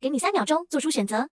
给你三秒钟做出选择。